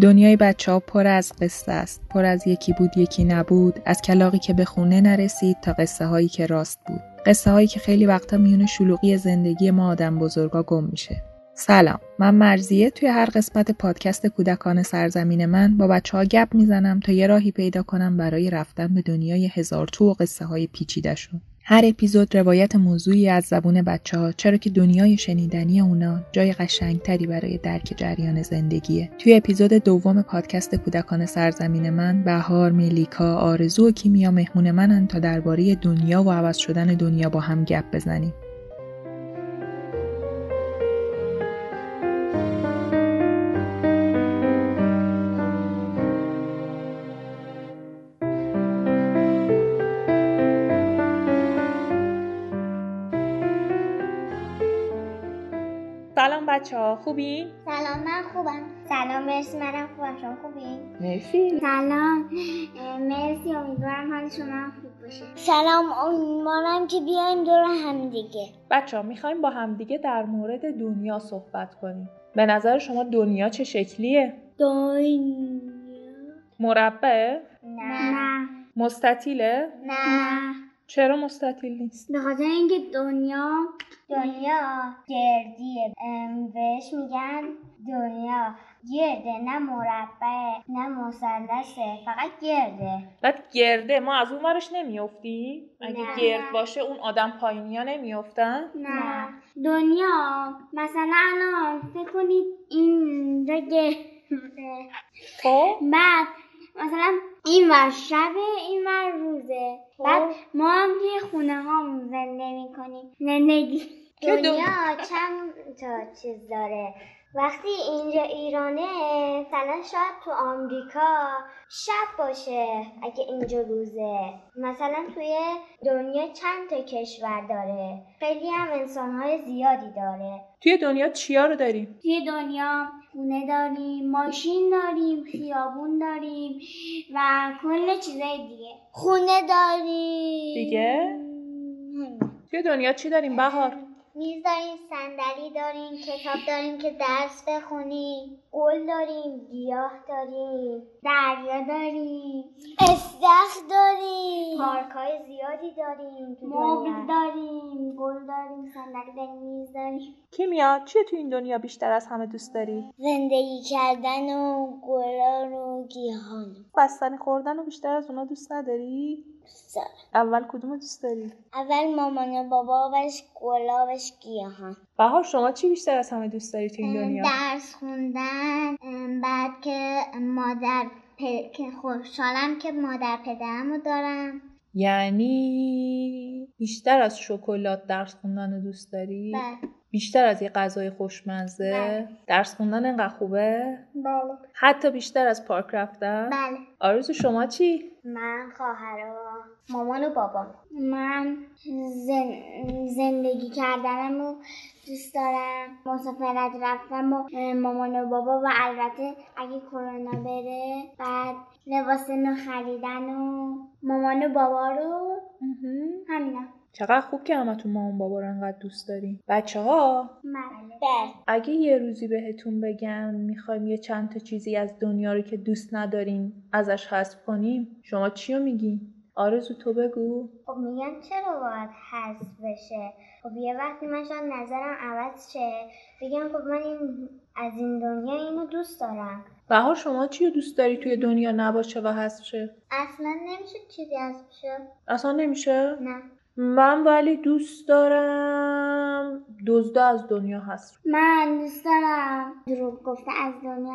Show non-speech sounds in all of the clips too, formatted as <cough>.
دنیای بچه ها پر از قصه است پر از یکی بود یکی نبود از کلاقی که به خونه نرسید تا قصه هایی که راست بود. قصه هایی که خیلی وقتا میون شلوغی زندگی ما آدم بزرگا گم میشه. سلام من مرزیه. توی هر قسمت پادکست کودکان سرزمین من با بچه ها گپ می‌زنم تا یه راهی پیدا کنم برای رفتن به دنیای هزار تو و قصه های پیچیدشون هر اپیزود روایت موضوعی از زبون بچه ها چرا که دنیای شنیدنی اونا جای قشنگتری برای درک جریان زندگیه. توی اپیزود دوم پادکست کودکان سرزمین من بهار، میلیکا، آرزو و کیمیا مهمون منن تا درباره دنیا و عوض شدن دنیا با هم گپ بزنیم. خوبین؟ سلام من خوبم. سلام مرسی. منم خوبم. شما خوبین؟ مرسی. سلام. مرسی. امیدوارم حال شما خوب باشه. سلام. امیدوارم که بیایم دور هم دیگه. بچه ها می‌خوایم با همدیگه در مورد دنیا صحبت کنیم. به نظر شما دنیا چه شکلیه؟ دنیا. مربع؟ نه. مستطیله؟ نه. چرا مستطیل نیست؟ به خاطر اینکه دنیا دنیا گردیه بهش میگن دنیا گرده نه مربع نه مثلثه فقط گرده بعد گرده ما از اون ورش نمیافتی؟ اگه نه. گرد باشه اون آدم پایینی ها نمیافتن؟ نه دنیا مثلا الان فکر کنید اینجا گرده خب بعد مثلا این ور شبه این ور روزه. خب. بعد ما هم توی خونه ها زنده می‌کنیم. زندگی دنیا چند تا چیز داره. وقتی اینجا ایرانه مثلا شاید تو آمریکا شب باشه اگه اینجا روزه. مثلا توی دنیا چند تا کشور داره؟ خیلی هم انسانهای زیادی داره. توی دنیا چیا رو داریم؟ توی دنیا خونه داریم ماشین داریم خیابون داریم و کل چیزای دیگه خونه داریم دیگه؟ توی دنیا چی داریم بهار؟ میز داریم صندلی داریم کتاب داریم که درس بخونیم گل داریم گیاه داریم. دریا داریم. استخر داریم. پارک های زیادی داریم. مبل داریم گل داریم صندلی داریم میز داریم. کیمیا چیه توی این دنیا بیشتر از همه دوست داری؟ زندگی کردن و گلان و گیاهان بستنی خوردن رو بیشتر از اونا دوست نداری؟ اول کدوم دوست داری؟ اول مامان و باباش گلابش گیاهان بهار شما چی بیشتر از همه دوست داری توی این دنیا؟ درس خوندن بعد که مادر پ- که خوشحالم که مادر پدرمو دارم یعنی بیشتر از شکلات درس خوندن رو دوست داری؟ بله بیشتر از یه غذای خوشمزه؟ بله. درس خوندن انقدر خوبه؟ بله حتی بیشتر از پارک رفتن؟ بله آرزو شما چی؟ من خواهر و مامان و بابام من زن... زندگی کردنم رو دوست دارم مسافرت رفتم با مامان و بابا و البته اگه کرونا بره بعد لباس نو خریدن و مامان و بابا رو همینا چقدر خوب که همتون مامان بابا رو انقدر دوست داریم. بچه ها بله اگه یه روزی بهتون بگم می‌خوایم یه چند تا چیزی از دنیا رو که دوست ندارین ازش حذف کنیم شما چی رو میگین؟ آرزو تو بگو. خب میگم چرا باید حذف بشه؟ خب یه وقتی من شاید نظرم عوض شه بگم خب من این از این دنیا اینو دوست دارم. بهار شما چی رو دوست داری توی دنیا نباشه و حذف شه؟ اصلا نمیشه چیزی حذف شه. اصلا نمیشه؟ نه. من ولی دوست دارم دزدا از دنیا شه. من دوست دارم. دروغ گفته از دنیا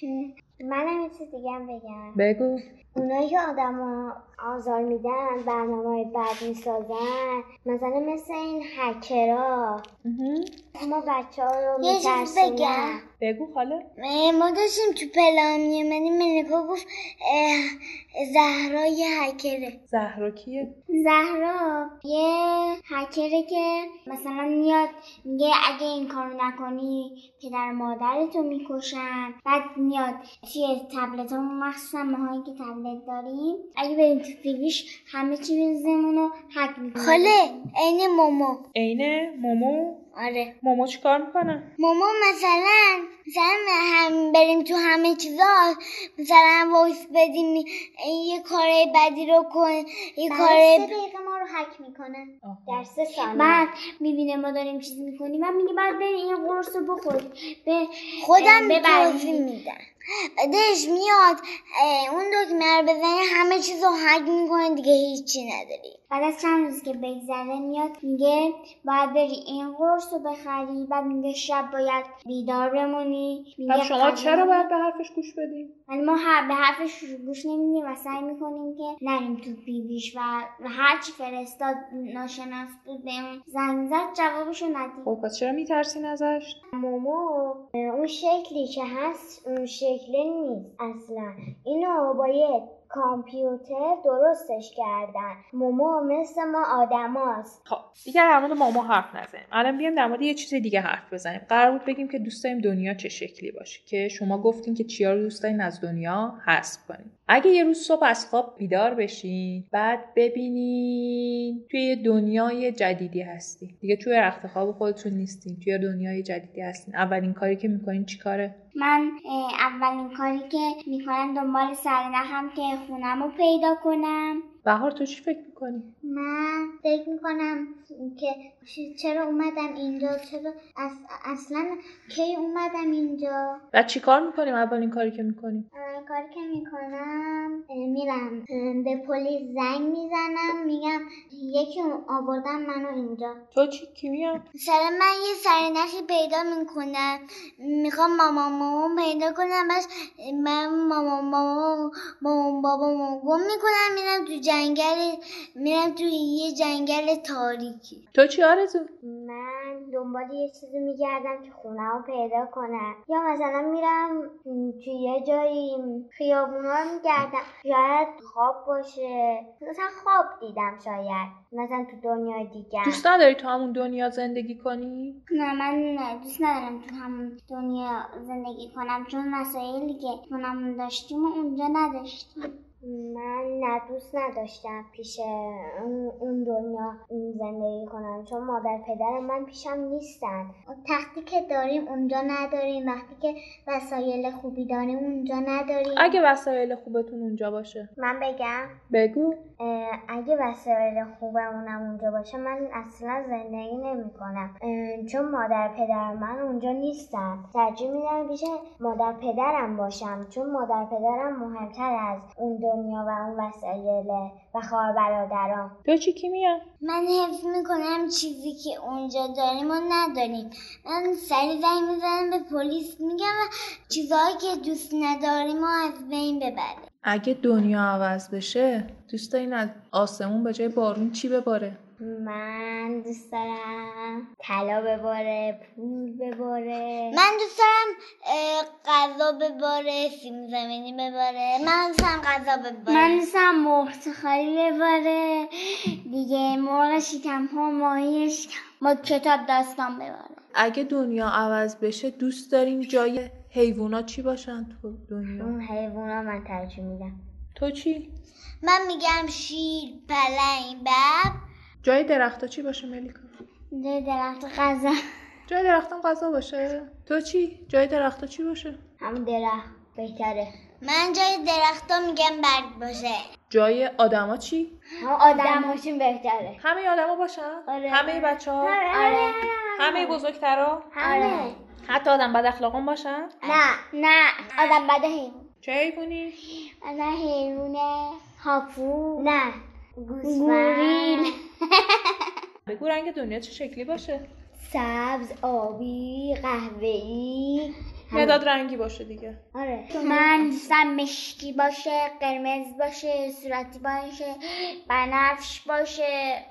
شه. منم یه چیز دیگه هم بگم. بگو. اونایی که آدم آزار میدن برنامه های بد می‌سازن مثلا مثل این هکرها. ما بچه ها رو یه چیز بگم. بگو خاله. ما داشتیم تو پلان میمدیم ملیکا گفت زهرا یه هکره. زهرا کیه؟ زهرا یه هکره که مثلا میاد میگه اگه این کارو نکنی پدر مادرتو می‌کشن. بعد میاد توی تبلت همون مخصوصا ماهایی که تبلت داریم اگه بریم تو PV ش همه چیزمون رو هک می‌کنه خاله عین مومو عین مومو آره. مومو چیکار می‌کنه؟ مومو مثلا مثلا هم بریم تو همه چیزا مثلا voice بدیم یه کار بدی رو کن یه کار دقیقه ما رو حک می‌کنه. در سه ثانیه. بعد می‌بینه ما داریم چیز می‌کنیم من میگه بعد بریم این قرص رو بخوریم. به خودم توضیح میدم. بعدش میاد اون دکمه رو بزنی همه چیز رو حک می‌کنه دیگه هیچی نداری. بعد از چند روز که بگذره میاد میگه باید بری این قرص رو بخری بعد میگه شب باید بیدار بمونی. میگه شما چرا باید به حرفش گوش بدیم ولی ما به حرفش گوش نمیدیم و سعی می‌کنیم که نریم تو پیویش و, و هرچی فرستاد ناشناس بود بهمون زنگ زد جوابشو ندیم. خب پس چرا میترسین ازش؟ مومو اون شکلی که هست اون شکلی نیست اصلا. اینو باید کامپیوتر درستش کردن. مومو مثل ما آدماست. خب دیگه در مورد مومو حرف نزنیم. الان بیایم در مورد یه چیز دیگه حرف بزنیم. قرار بود بگیم که دوست داریم دنیا چه شکلی باشه که شما گفتین که چیا رو دوست دارین از دنیا حذف کنیم اگه یه روز صبح از خواب بیدار بشین بعد ببینین توی دنیای جدیدی هستی دیگه توی رخت خواب خودتون نیستین توی دنیای جدیدی هستین. اولین کاری که می‌کنین چیکاره؟ من اولین کاری که می‌کنم دنبال سرنخم که خونم رو پیدا کنم. بهار تو چی فکر می‌کنی؟ من فکر می‌کنم که چرا اومدم اینجا؟ چرا اصلا کی اومدم اینجا؟ و چی کار می‌کنیم؟ اولین کاری که می‌کنیم؟ کاری که می‌کنم میرم به پلیس زنگ می‌زنم میگم یکی آوردم منو اینجا. تو چی؟ کی میاد؟ مثلا من یه سرنخی پیدا می‌کنم می‌خوام مامان مامان پیدا کنم بس من مامان مامان مامان بابا گم می‌کنم میرم تو جنگل میرم توی یه جنگل تاریکی. تو چی آرزو؟ من دنبال یه چیزی میگردم که خونه رو پیدا کنم. یا مثلا میرم توی یه جایی خیابونا رو میگردم. شاید خواب باشه. مثلا خواب دیدم شاید. مثلا تو دنیای دیگر. دوست نداری تو همون دنیا زندگی کنی؟ نه من دوست ندارم تو همون دنیا زندگی کنم. چون مسائلی که خونمون داشتیم و اونجا نداشتیم. من نه دوست نداشتم پیش اون دنیا زندگی کنم چون مادر پدر من پیشم نیستن. تختی که داریم اونجا نداریم وقتی که وسایل خوبی داریم اونجا نداریم. اگه وسایل خوبتون اونجا باشه. من بگم. بگو. اگه وسایل خوبمونم اونجا باشه من اصلا زندگی نمی کنم چون مادر پدر من اونجا نیستن. ترجیح میدم پیش مادر پدرم باشم چون مادر پدرم مهمتر از اون دنیا و اون وسایل و خوار برادران تو چی کی میاد من حفظ می‌کنم چیزی که اونجا داریم و نداریم. من سری زنگ می‌زنم به پلیس میگم و چیزهایی که دوست نداریم و از بین ببره اگه دنیا عوض بشه دوست دارین از آسمون به جای بارون چی بباره؟ من دوست دارم طلا بباره پول بباره. من دوست دارم غذا بباره سیم زمینی بباره. من دوست دارم غذا بباره. من دوست دارم مرتخالی بباره. دیگه مرغ شکم ها ماهیش ما کتاب داستان بباره اگه دنیا عوض بشه دوست دارین جای حیوونا چی باشن تو دنیا؟ اون حیوونا من ترجیح میدم. تو چی؟ من میگم شیر پلنگ بب جای درختا چی باشه ملیکا؟ جای درخت غذا. جای درختم غذا باشه. تو چی؟ جای درختا چی باشه؟ همون درخت بهتره. من جای درختا میگم برگ باشه. جای آدما چی؟ آدم باشیم بهتره. همه آدما باشن؟ آره. همه بچه ها آره. همه بزرگترا؟ همه حتی آدم بد اخلاقون باشن؟ نه نه. آدم بد حیوان. چه حیوانی؟ نه حیوانه هاپو. نه. گوریل. <laughs> بگو رنگ دنیا چه شکلی باشه؟ سبز آبی قهوه‌ای مداد رنگی باشه دیگه. آره. من دوستم مشکی باشه قرمز باشه صورتی باشه بنفش باشه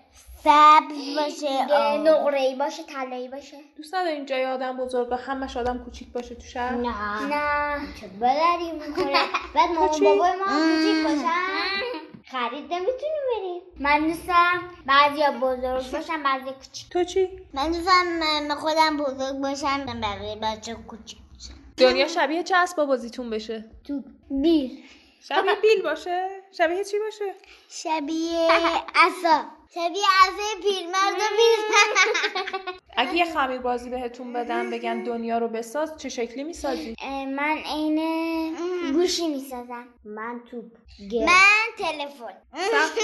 سبز باشه نقره باشه طلایی باشه. دوست ندارین جای آدم بزرگ و همش آدم کوچیک باشه تو شهر؟ نه. نه. چه بلدی می‌کنه بعد مامان بابای ما کوچیک باشن؟ خرید نمی‌تونیم بریم من دوستم بعضی بزرگ باشم بعضی کوچیک. تو چی؟ من دوستم خودم بزرگ باشم بقیه بچه کوچیک دنیا شبیه چه اسباب بازیتون بشه؟ تو بیل. شبیه بیل باشه؟ شبیه چی باشه؟ شبیه <laughs> اصا شبیه اصای پیرمرد و اگه یه خمیر بازی بهتون بدم بگن دنیا رو بساز چه شکلی می‌سازی؟ من عین گوشی می‌سازم. من توپ. من تلفن. سخت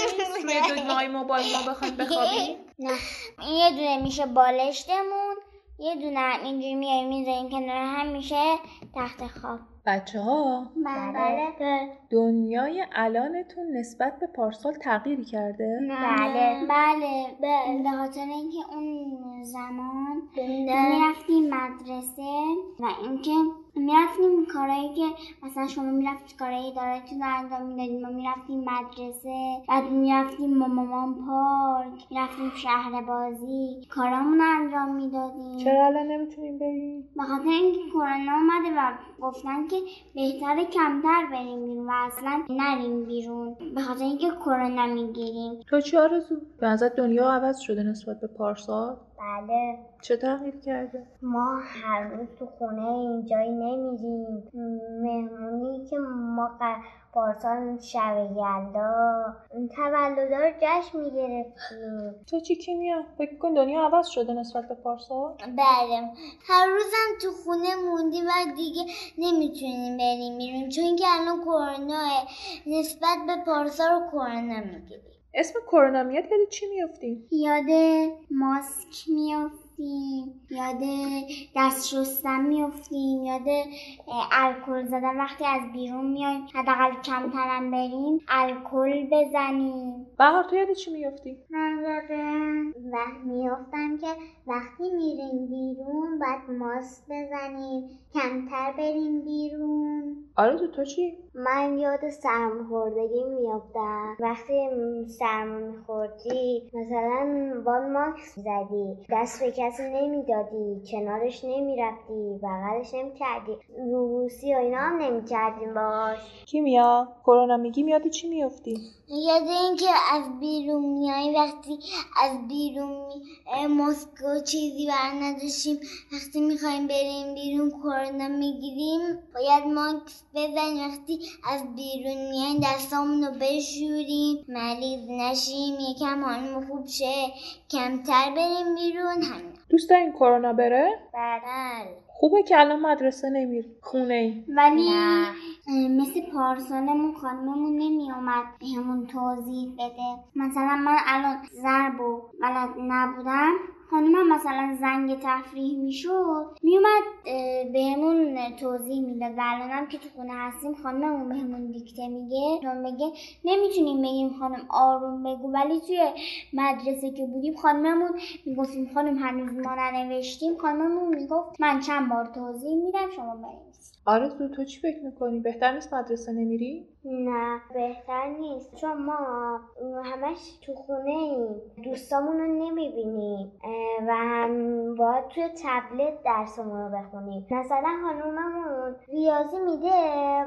روی موبایل ما بخوایم بخوابیم؟ نه. این یه دونه میشه بالشتمون یه دونه اینجوری میای می‌ذاریم کنار هم میشه تخت خواب. بچه ها بله. دنیای الانتون نسبت به پارسال تغییری کرده؟ بله. بله. به خاطر اینکه اون زمان می‌رفتیم مدرسه و اینکه می‌رفتیم کارهایی که مثلا شما می‌رفتید کارهایی دارتون رو انجام می‌دادیم ما می‌رفتیم مدرسه بعد می‌رفتیم با مامان پارک می‌رفتیم شهر بازی کارامون رو انجام می‌دادیم. چرا الان نمی‌تونیم بریم؟ به خاطر اینکه کرونا اومده و گفتن که بهتره کمتر بریم بیرون و اصلا نریم بیرون. به خاطر اینکه کرونا می‌گیریم. تو چی آرزو؟ به نظر دنیا عوض شده نسبت به پارسال؟ بله. چه تغییر کرده؟ ما هر روز تو خونه اینجایی نمیریم. مهمونی که ما پارسال شب یلدا تولدا رو جشن می‌گرفتیم. تو چی کیمیا فکر کن دنیا عوض شده نسبت به پارسال. بله. هر روزم تو خونه موندیم و دیگه نمی‌تونیم بریم بیرون چون که الان کرونا نسبت به پارسال کرونا می‌گیریم اسم کرونا میاد یاد چی میفتیم؟ یاد ماسک میفتیم یاد دست شستن میفتیم یاد الکل زدن. وقتی از بیرون میایم حداقل کمترم بریم الکل بزنیم. بهار تو یاد چی میفتی؟ من یاد و میفتم که وقتی میریم بیرون باید ماسک بزنیم. کمتر بریم بیرون. آره تو چی؟ من یاد سرماخوردگی میافتم. وقتی سرما میخوردی مثلا با ماکس زدی دست به کسی نمی‌دادی کنارش نمی‌رفتی بغلش نمی‌کردی روبوسی و اینا هم نمی‌کردیم باش کیمیا کرونا میگی میادی چی میافتی؟ یاد اینکه از بیرون میای وقتی از بیرون ماسک و چیزی بر نداشتیم وقتی می‌خوایم بریم بیرون کرونا می‌گیریم باید ماسک بزنیم. وقتی از بیرون میایم دستامون رو بشوریم مریض نشیم یکم حالمون خوب شه کمتر بریم بیرون. همین. دوست دارین کرونا بره؟ بله. خوبه که الان مدرسه نمیری. خونه ای ولی مثل پارسالمون خانممون نمی اومد همون توضیح بده. مثلا من الان ضرب و بلد نبودم. خانمم مثلا زنگ تفریح می‌شد میومد بهمون توضیح می‌داد. و الانم که تو خونه هستیم خانممون بهمون دیکته میگه چون میگه نمی‌تونیم بگیم خانم آروم بگو. ولی توی مدرسه که بودیم خانممون می‌گفتیم خانم هنوز ما ننوشتیم. خانممون می‌گفت من چند بار توضیح میدم شما بنویسید آرزو تو چی فکر می‌کنی؟ بهتر نیست مدرسه نمیری؟ نه بهتر نیست. چون ما همش تو خونه ایم. دوستامون رو نمی‌بینیم. و هم باید توی تبلت درسمون رو بخونیم. مثلا خانوممون ریاضی میده.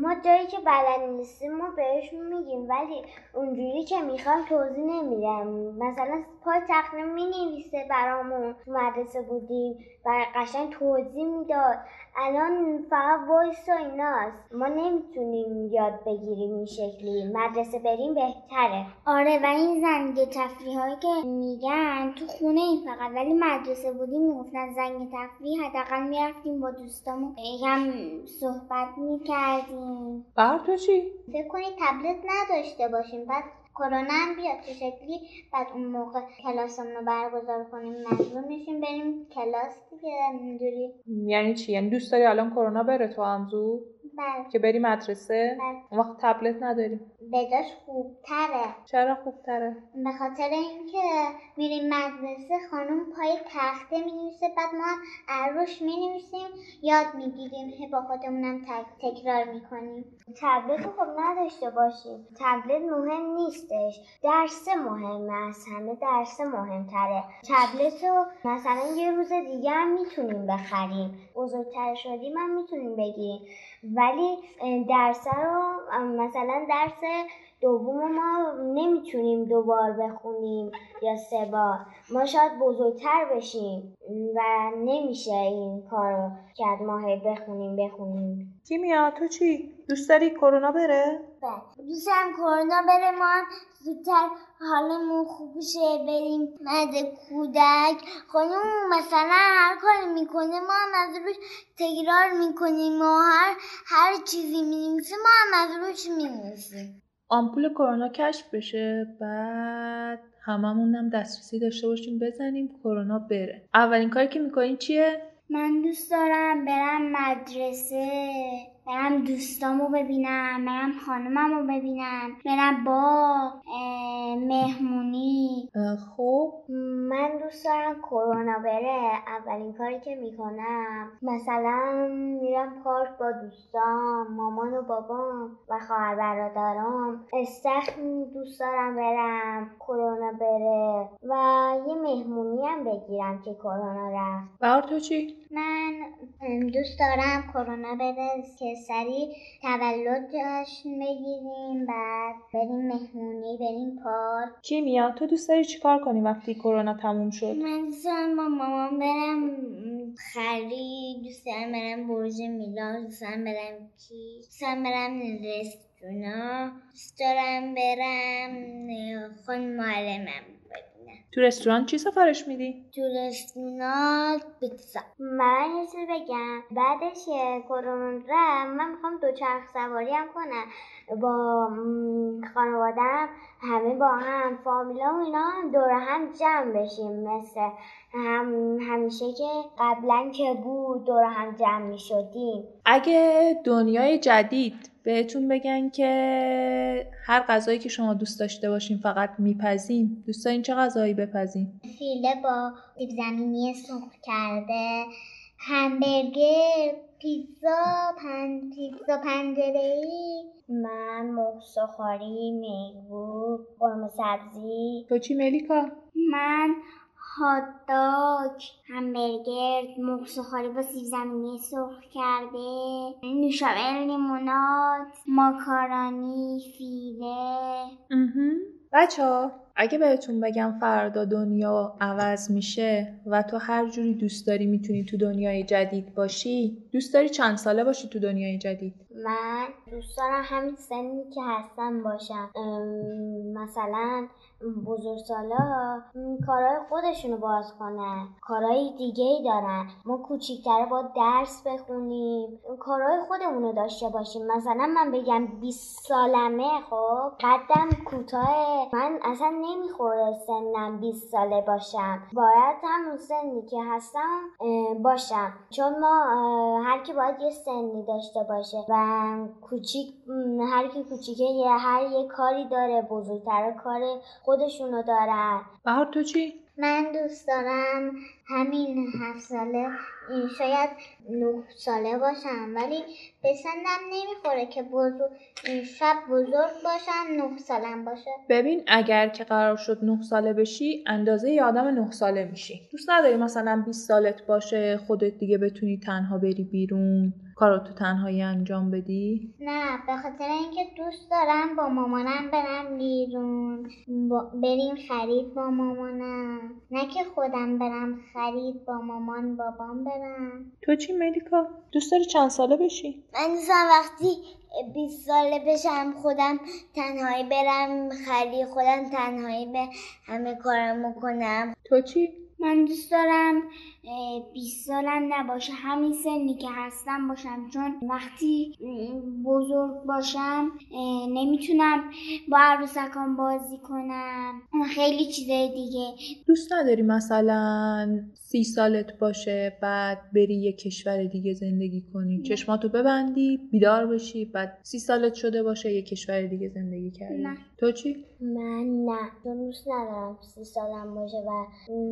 ما جایی که بلد نیستیم ما بهشون میگیم. ولی اونجوری که می‌خوام توضیح نمیدم مثلا پای تخته می‌نویسه برامون. تو مدرسه بودیم. و قشنگ توضیح می‌داد. الان فقط وایس و ایناست. ما نمی‌تونیم یاد بگیریم این شکلی. مدرسه بریم بهتره. آره و این زنگ تفریح هایی که میگن تو خونه این فقط. ولی مدرسه بودیم می‌گفتن زنگ تفریح. حداقل می‌رفتیم با دوستامون. یکم صحبت می‌کردیم. بر تو چی؟ فکر کنی تبلت نداشته باشیم. بعد کرونا هم بیاد چه شکلی. بعد اون موقع کلاسمون رو برگزار کنیم مجبور میشیم بریم کلاس دیگه. اینجوری. یعنی چی؟ یعنی دوست داری الان کرونا بره تو همزو بله. که بری مدرسه؟ بله. اون وقت تبلت نداریم. بجاش خوبتره. چرا خوبتره؟ به خاطر اینکه میریم مدرسه خانم پای تخته می‌نویسه بعد ما عروش می‌نویسیم یاد می‌گیریم. با خودمونم تکرار می‌کنیم. تبلت رو خب نداشته باشیم. تبلت مهم نیستش. درس مهم است. همه درس مهمتره. تبلت رو مثلا یه روز دیگه هم می‌تونیم بخریم. بزرگتر شدیم هم می‌تونیم بگیریم. ولی درس رو مثلا درس دوم ما نمی‌تونیم دوبار بخونیم یا سه بار. ما شاید بزرگتر بشیم و نمیشه این کارو کرد. ما هی بخونیم بخونیم. کیمیا تو چی؟ دوست داری کرونا بره؟ بله. دوستم کرونا بره ما زودتر حالمون خوب شه بریم مرد کودک. خانم مثلا هر کاری می‌کنه ما هم از روش تکرار می‌کنیم و هر هر چیزی می‌نویسه ما هم از روش می‌نویسیم. آمپول کرونا کشف بشه بعد هممون دسترسی داشته باشیم بزنیم کرونا بره. اولین کاری که می‌کنین چیه؟ من دوست دارم برم مدرسه. برم دوستامو ببینم برم خانممو ببینم برم با مهمونی. خب. من دوست دارم کرونا بره اولین کاری که می‌کنم مثلا میرم پارک با دوستام مامان و بابام و خواهر برادرام. استخر دوست دارم برم کرونا بره و یه مهمونی هم بگیرم که کرونا رفت. بهار تو چی؟ من دوست دارم کرونا بره که سریع تولد جشن بگیریم بعد بریم مهمونی بریم پارک. کیمیا تو دوست داری چیکار کنی وقتی کرونا تموم شد؟ من دوست دارم با مامان برم خرید دوست دارم برم برج میلان دوست دارم برم کی؟ دوست دارم برم رستورانا دوست دارم برم خون معلمم. تو رستوران چی سفارش میدی؟ تو رستوران پیتزا. من یه چیز بگم بعدش کرونا من می‌خوام دوچرخ سواری هم کنم. با خانوادم همه با هم فامیلا و اینا دور هم جمع بشیم. مثل هم همیشه که قبلا که بود دور هم جمع می شدیم اگه دنیای جدید بهتون بگن که هر غذایی که شما دوست داشته باشین فقط میپزیم. دوست دارین چه غذایی بپزیم؟ فیله با سیب زمینی سرخ کرده همبرگر پیتزا پن پیتزا پنجره من مرغ سخاری میگو قرمه سبزی. تو چی ملیکا؟ من هاتداگ همبرگر مرغ سخاری با سیب زمینی سرخ کرده. نوشابه لیموناد ماکارانی فیله بچه ها اگه بهتون بگم فردا دنیا عوض میشه و تو هر جوری دوست داری می‌تونی تو دنیای جدید باشی دوست داری چند ساله باشی تو دنیای جدید؟ من دوست دارم همین سنی که هستم باشم. مثلا بزرگسالا کارهای خودشونو باز کنن کارهای دیگه ای دارن. ما کوچیکتره با درس بخونیم. کارهای خودمونو داشته باشیم. مثلا من بگم 20 سالمه خب؟ قدم کوتاه. من اصلا نمی‌خوره سنم 20 ساله باشم. باید همون سنی که هستم باشم. چون ما هر کی باید یه سنی داشته باشه و کوچیک هر کی کوچیکه یه هر یه کاری داره بزرگتر کار خودشونو دارن بهار تو چی؟ من دوست دارم همین هفت ساله شاید نه ساله باشم ولی به نمی‌خوره که بزرگ شب بزرگ باشم نه سالم باشه. ببین اگر که قرار شد نه ساله بشی اندازه ی آدم نه ساله میشی. دوست نداری مثلا 20 سالت باشه خودت دیگه بتونی تنها بری بیرون. کارو تو تنهایی انجام بدی؟ نه به خاطر اینکه دوست دارم با مامانم برم بیرون بریم خرید با مامانم نه که خودم برم خرید با مامان بابام برم تو چی ملیکا؟ دوست داری چند ساله بشی؟ من دوستم وقتی 20 ساله بشم خودم تنهایی برم خرید خودم تنهایی به همه کارم کنم تو چی؟ من دوست دارم 20 سالم نباشه. همین سنی که هستم باشم. چون وقتی بزرگ باشم نمی‌تونم با عروسکان بازی کنم. خیلی چیزای دیگه. دوست نداری مثلا سی سالت باشه بعد بری یه کشور دیگه زندگی کنی. چشماتو ببندی بیدار بشی بعد سی سالت شده باشه یه کشور دیگه زندگی کردی. نه. تو چی؟ من نه دوست ندارم سی سالم باشه و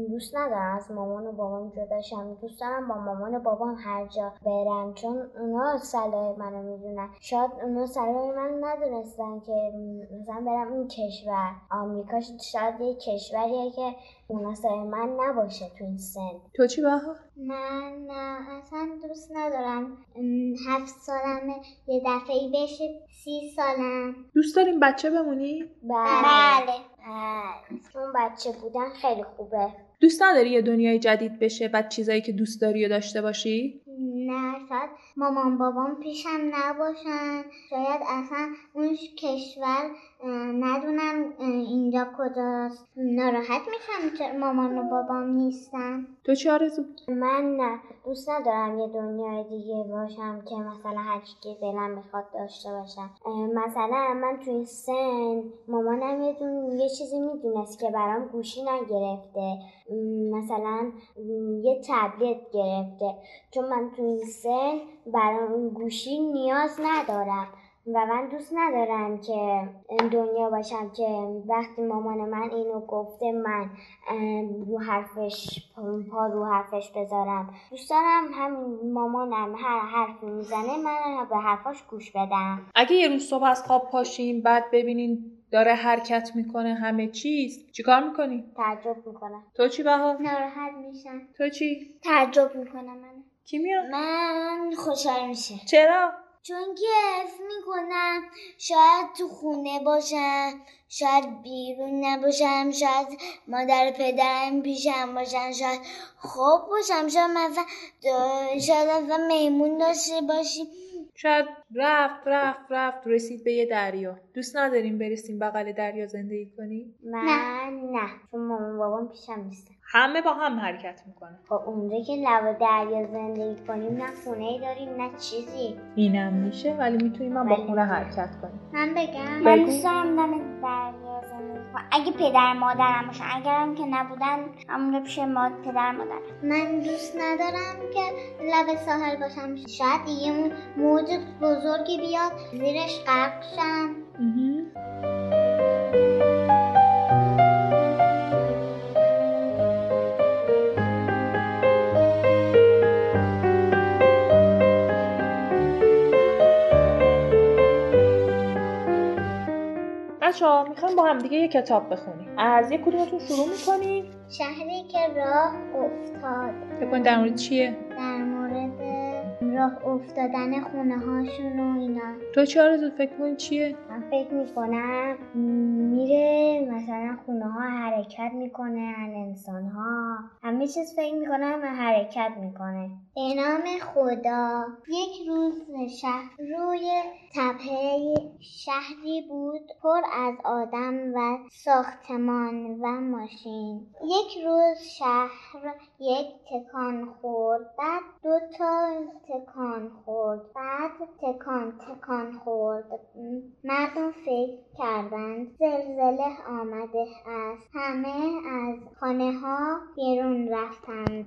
دوست ندارم از مامان و بابام جداشم دوست دارم با مامان و بابام هر جا برم چون اونا صلاح منو می‌دونن. شاید اونا صلاح من ندونستن که مثلا برم این کشور. آمریکا شاید یه کشوریه که مناسب من نباشه تو این سن. تو چی بها؟ من نه اصلا دوست ندارم. هفت سالمه. یه دفعه ای بشه سی سالم. دوست داریم بچه بمونی؟ بله. بله. اون بچه بودن خیلی خوبه. دوست نداری یه دنیای جدید بشه بعد چیزایی که دوست داری و داشته باشی؟ نه شاید مامان بابام پیشم نباشن. شاید اصلا اون کشور ندونم اینجا کجاست. ناراحت میشم چه مامان و بابام نیستن. تو چه آرزو؟ من نه دوست ندارم یه دنیای دیگه باشم که مثلا هر که دلم می‌خواد داشته باشم. مثلا من توی سن مامانم یه, یه چیزی می‌دونست که برام گوشی نگرفته. مثلا یه تبلت گرفته. چون من توی این سن برام گوشی نیاز ندارم. و من دوست ندارم که دنیا باشم که وقتی مامان من اینو گفته من رو حرفش پا رو حرفش بذارم دوست دارم همین مامانم هر حرفی می‌زنه من به حرفاش گوش بدم اگه یه روز صبح از خواب پاشیم بعد ببینین داره حرکت می‌کنه همه چیز چیکار می‌کنی؟ تعجب می‌کنم تو چی بها؟ ناراحت میشم تو چی؟ تعجب می‌کنم من کی میاد؟ من خوشحال میشه چرا؟ چون که حس می‌کنم شاید تو خونه باشم شاید بیرون نباشم شاید مادر پدرم پیشم باشم شاید خوب باشم شاید مثلا شاید اصلا میمون داشته باشیم. شاید رفت رفت رفت رسید به یه دریا. دوست نداریم برسیم بغل دریا زندگی کنیم؟ من نه. چون مامان بابام پیشم نیستن. همه با هم حرکت می‌کنن. خب اونجا که لب دریا زندگی کنیم نه خونه ای داریم نه چیزی. اینم میشه ولی می‌تونیم ما با خونه حرکت کنیم. من بگم. من دوست دارم. دریا زندگی کنم اگه پدر مادرم باشن اگرم که نبودن همونجا پیش ما پدر مادر. من دوست ندارم که لب ساحل باشم. شاید یه موج بزرگی بیاد زیرش غرق شم. بچه ها می‌خوایم با هم دیگه یه کتاب بخونیم از یه کدومتون شروع می‌کنیم شهری که راه افتاد بکنید در مورد چیه؟ در مورد راه افتادن خونه هاشون و اینا تو چه آرزو فکر کنی چیه؟ من فکر می‌کنم میره مثلا خونه ها حرکت می‌کنه انسان ها همه چیز فکر می‌کنم حرکت می‌کنه. به نام خدا. یک روز شهر روی تپه شهری بود پر از آدم و ساختمان و ماشین. یک روز شهر یک تکان خورد بعد دو تا تکان خورد بعد تکان تکان خورد. مردم فکر کردند زلزله آمده است. همه از خانه ها بیرون رفتند.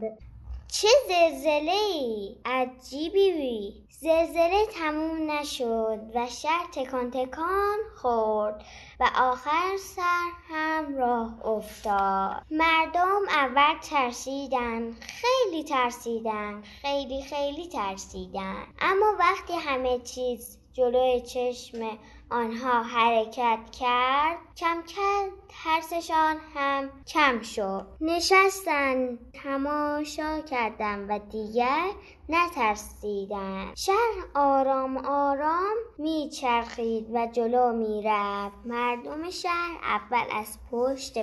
چه زلزله ای عجیبی. بی زلزله تموم نشد و شهر تکان تکان خورد و آخر سر هم راه افتاد. مردم اول ترسیدن خیلی ترسیدن خیلی خیلی ترسیدن. اما وقتی همه چیز جلوی چشم آنها حرکت کرد. کم کم ترسشان هم کم شد. نشستن تماشا کردن و دیگر نترسیدن شهر آرام آرام میچرخید و جلو می‌رفت. مردم شهر اول از پشت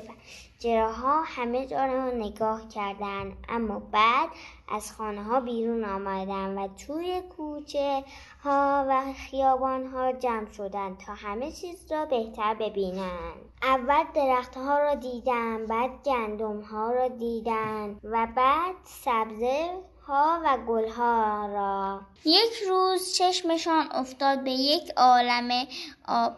ها همه جا را نگاه کردند. اما بعد از خانه ها بیرون آمدن و توی کوچه ها و خیابان ها جمع شدند تا همه چیز را بهتر ببینند. اول درخت ها را دیدن بعد گندم ها را دیدن و بعد سبزه ها و گلها را. یک روز چشمشان افتاد به یک عالم آب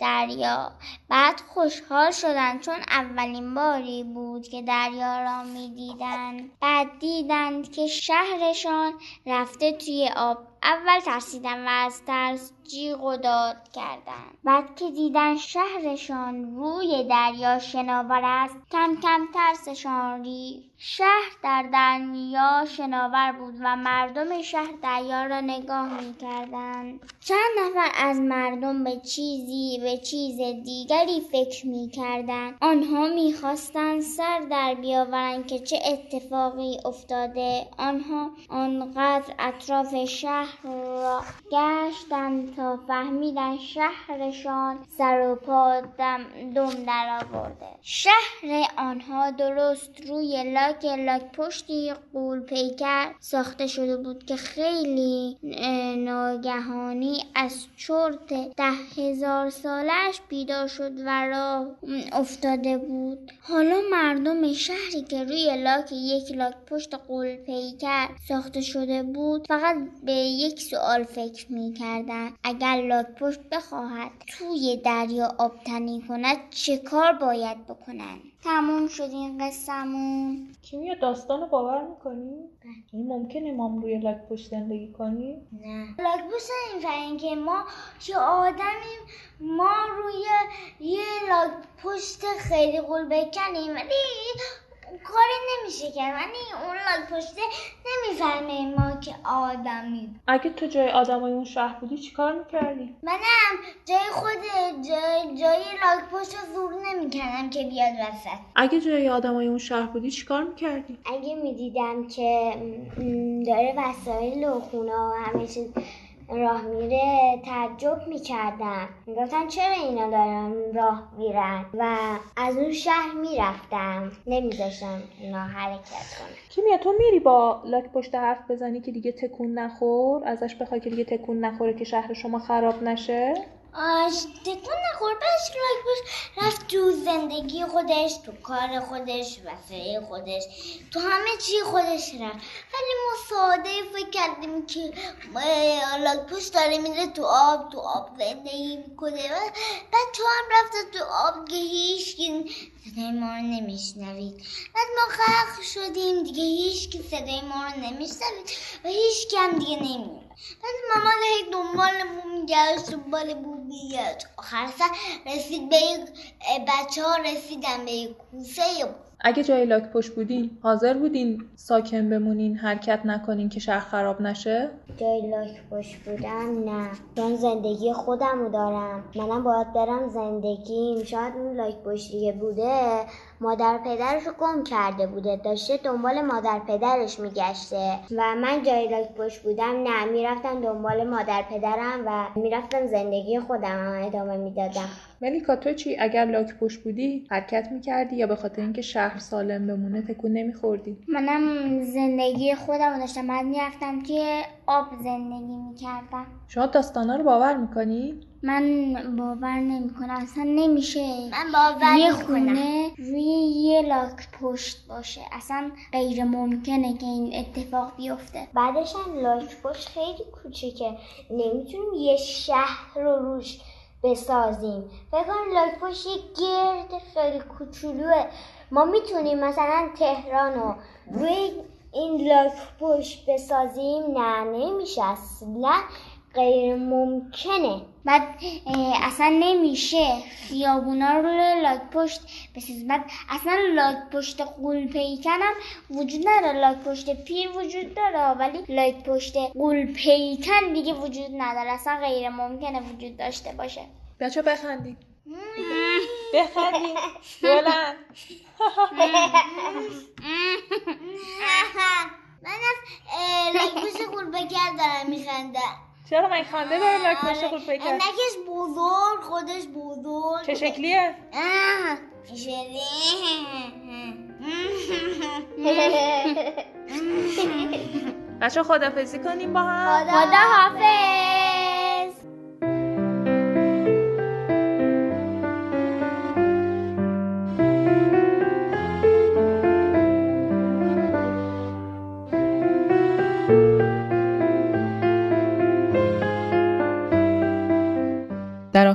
دریا. بعد خوشحال شدند چون اولین باری بود که دریا را می‌دیدند. بعد دیدند که شهرشان رفته توی آب اول ترسیدن و از ترس جیغ و داد کردند بعد که دیدن شهرشان روی دریا شناور است کم کم ترسشان ری شهر در دریا شناور بود و مردم شهر دریا را نگاه می‌کردند. چند نفر از مردم به چیزی به چیز دیگری فکر می‌کردند. آنها می‌خواستند سر در بیاورند که چه اتفاقی افتاده. آنها آنقدر اطراف شهر را گشتن فهمیدن شهرشان سر و پا دم دم در آورده شهر آنها درست روی لاک لاک پشتی قول پیکر ساخته شده بود که خیلی ناگهانی از چرت ده هزار سالش بیدار شد و راه افتاده بود حالا مردم شهری که روی لاک یک لاک پشت قول پیکر ساخته شده بود فقط به یک سوال فکر می کردن. اگر لاک پشت بخواهد توی دریا آبتنی کند چه کار باید بکنن تموم شد این قصهمون کیمیا داستان رو باور می‌کنی؟ این ممکنه ما روی لاک پشت زندگی کنی؟ نه لاک پشت این که ما چه آدمیم ما روی یه لاک پشت خیلی قول بکنیم ولی کاری نمیشه کرد ولی اون لاک پشته نمی‌فهمه ما که آدمیم اگه تو جای آدمای اون شهر بودی چیکار می‌کردی؟ منم جای خود جای, جای لاک پشت زور نمی‌کردم که بیاد وسط اگه جای آدمای اون شهر بودی چیکار می‌کردی؟ اگه می‌دیدم که داره وسایل و خونه و همه چیز راه میره تعجب می‌کردم می‌گفتن چرا اینا دارن راه میرن؟ و از اون شهر می‌رفتم نمیذاشتم اینا حرکت کنن. کیمیا تو میری با لاک پشت حرف بزنی که دیگه تکون نخور؟ ازش بخوای که دیگه تکون نخوره که شهر شما خراب نشه؟ آش تکون نخور بس رفت تو زندگی خودش تو کار خودش وسایل خودش تو همه چی خودش رفت. ولی ما ساده فکر کردیم که لاکپوش داره میره تو آب تو آب زندگی می‌کنه. بعد تو هم رفت تو آب که هیچ صدای ما رو نمیشنوید. بعد ما خلق شدیم دیگه هیچ که صدای ما رو نمیشنوید و هیچ کم دیگه نمید بعد مامان هی دنبال بو میگشت دنبال میگشت آخر رسید به بچه ها رسیدن به یک کوسه. اگه جای لاک پشت بودین حاضر بودین ساکن بمونین حرکت نکنین که شهر خراب نشه؟ جای لاک پشت بودم نه. چون زندگی خودم رو دارم. منم باید برم زندگیم. شاید اون لاک پشتیه بوده. مادر پدرش رو گم کرده بوده. داشته دنبال مادر پدرش میگشته. و من جای لاک پشت بودم. نه می‌رفتم دنبال مادر پدرم و می‌رفتم زندگی خودم ادامه می‌دادم. ملیکا تو چی؟ اگر لاک پشت بودی حرکت می‌کردی یا به خاطر اینکه شهر سالم بمونه تکون نمیخوردی؟ منم زندگی خودم داشتم. من می‌رفتم که آب زندگی می‌کردم. شما داستانا رو باور می‌کنی؟ من باور نمی‌کنم. اصلا نمیشه. من باور یه خونه روی یه لاک پشت باشه. اصلا غیر ممکنه که این اتفاق بیفته. بعدش هم لاک پشت خیلی کوچیکه. نمی‌تونیم یه شهر رو روش بسازیم. فکر کنم لاک پشت یه گرد خیلی کوچولوه. ما می‌تونیم مثلا تهران رو روی این لاک پشت بسازیم نه نمیشه. اصلا غیر ممکنه. بعد اصلا نمیشه. خیابونا رو لاک پشت بسازیم. بعد اصلا لاک پشت قول پیکن هم وجود نداره. لاک پشت پیر وجود داره ولی لاک پشت قول پیکن دیگه وجود نداره. اصلا غیر ممکنه وجود داشته باشه. بچه بخندید بخندید <laughs> بلند. من از لاکپشت قورباغه دارم میخندم. چرا من خنده داره لاکپشت قورباغه عینکش بزرگ خودش بزرگ. چه شکلیه؟ <laughs> بچه خدافزی کنیم با هم. خدا حافظ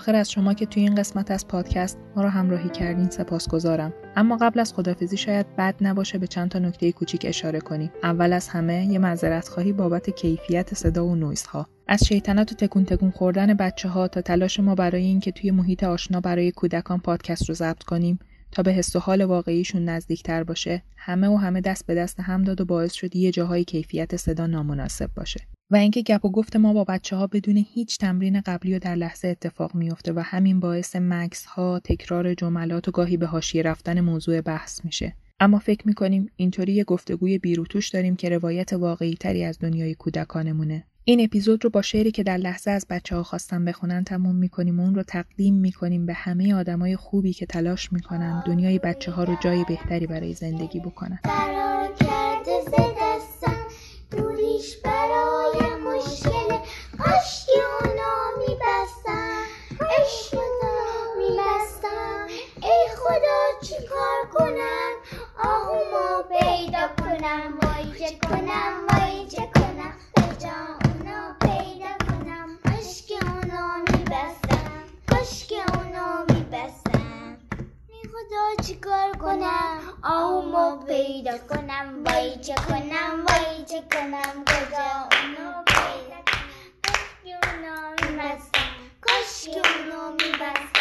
آخر از شما که توی این قسمت از پادکست ما رو همراهی کردین سپاسگزارم. اما قبل از خدافزی شاید بد نباشه به چند تا نکته کوچیک اشاره کنیم. اول از همه یه معذرت خواهی بابت کیفیت صدا و نویزها. از شیطنت و تکون تکون خوردن بچه ها تا تلاش ما برای اینکه توی محیط آشنا برای کودکان پادکست رو ضبط کنیم تا به حس و حال واقعیشون نزدیکتر باشه همه و همه دست به دست هم داد و باعث شد یه جاهای کیفیت صدا نامناسب باشه. و اینکه گپ و گفت ما با بچه ها بدون هیچ تمرین قبلی و در لحظه اتفاق میفته و همین باعث مکس ها تکرار جملات و گاهی به حاشیه رفتن موضوع بحث میشه. اما فکر می‌کنیم اینطوری یه گفتگوی بیروتوش داریم که روایت واقعی تری از دنیای کودکانمونه. این اپیزود رو با شعری که در لحظه از بچه ها خواستم بخونن تموم می‌کنیم و اون رو تقدیم می‌کنیم به همه آدمای خوبی که تلاش می‌کنن دنیای بچه ها رو جای بهتری برای زندگی بکنن. چه کنم وای چه کنم بجام اونو پیدا کنم کاش که اونو میبستم کاش که اونو میبستم نی خدا چیکار کنم آهمو پیدا کنم وای چه کنم وای چه کنم کجا اونو پیدا کنم کاش که اونو میبستم کاش که اونو میبستم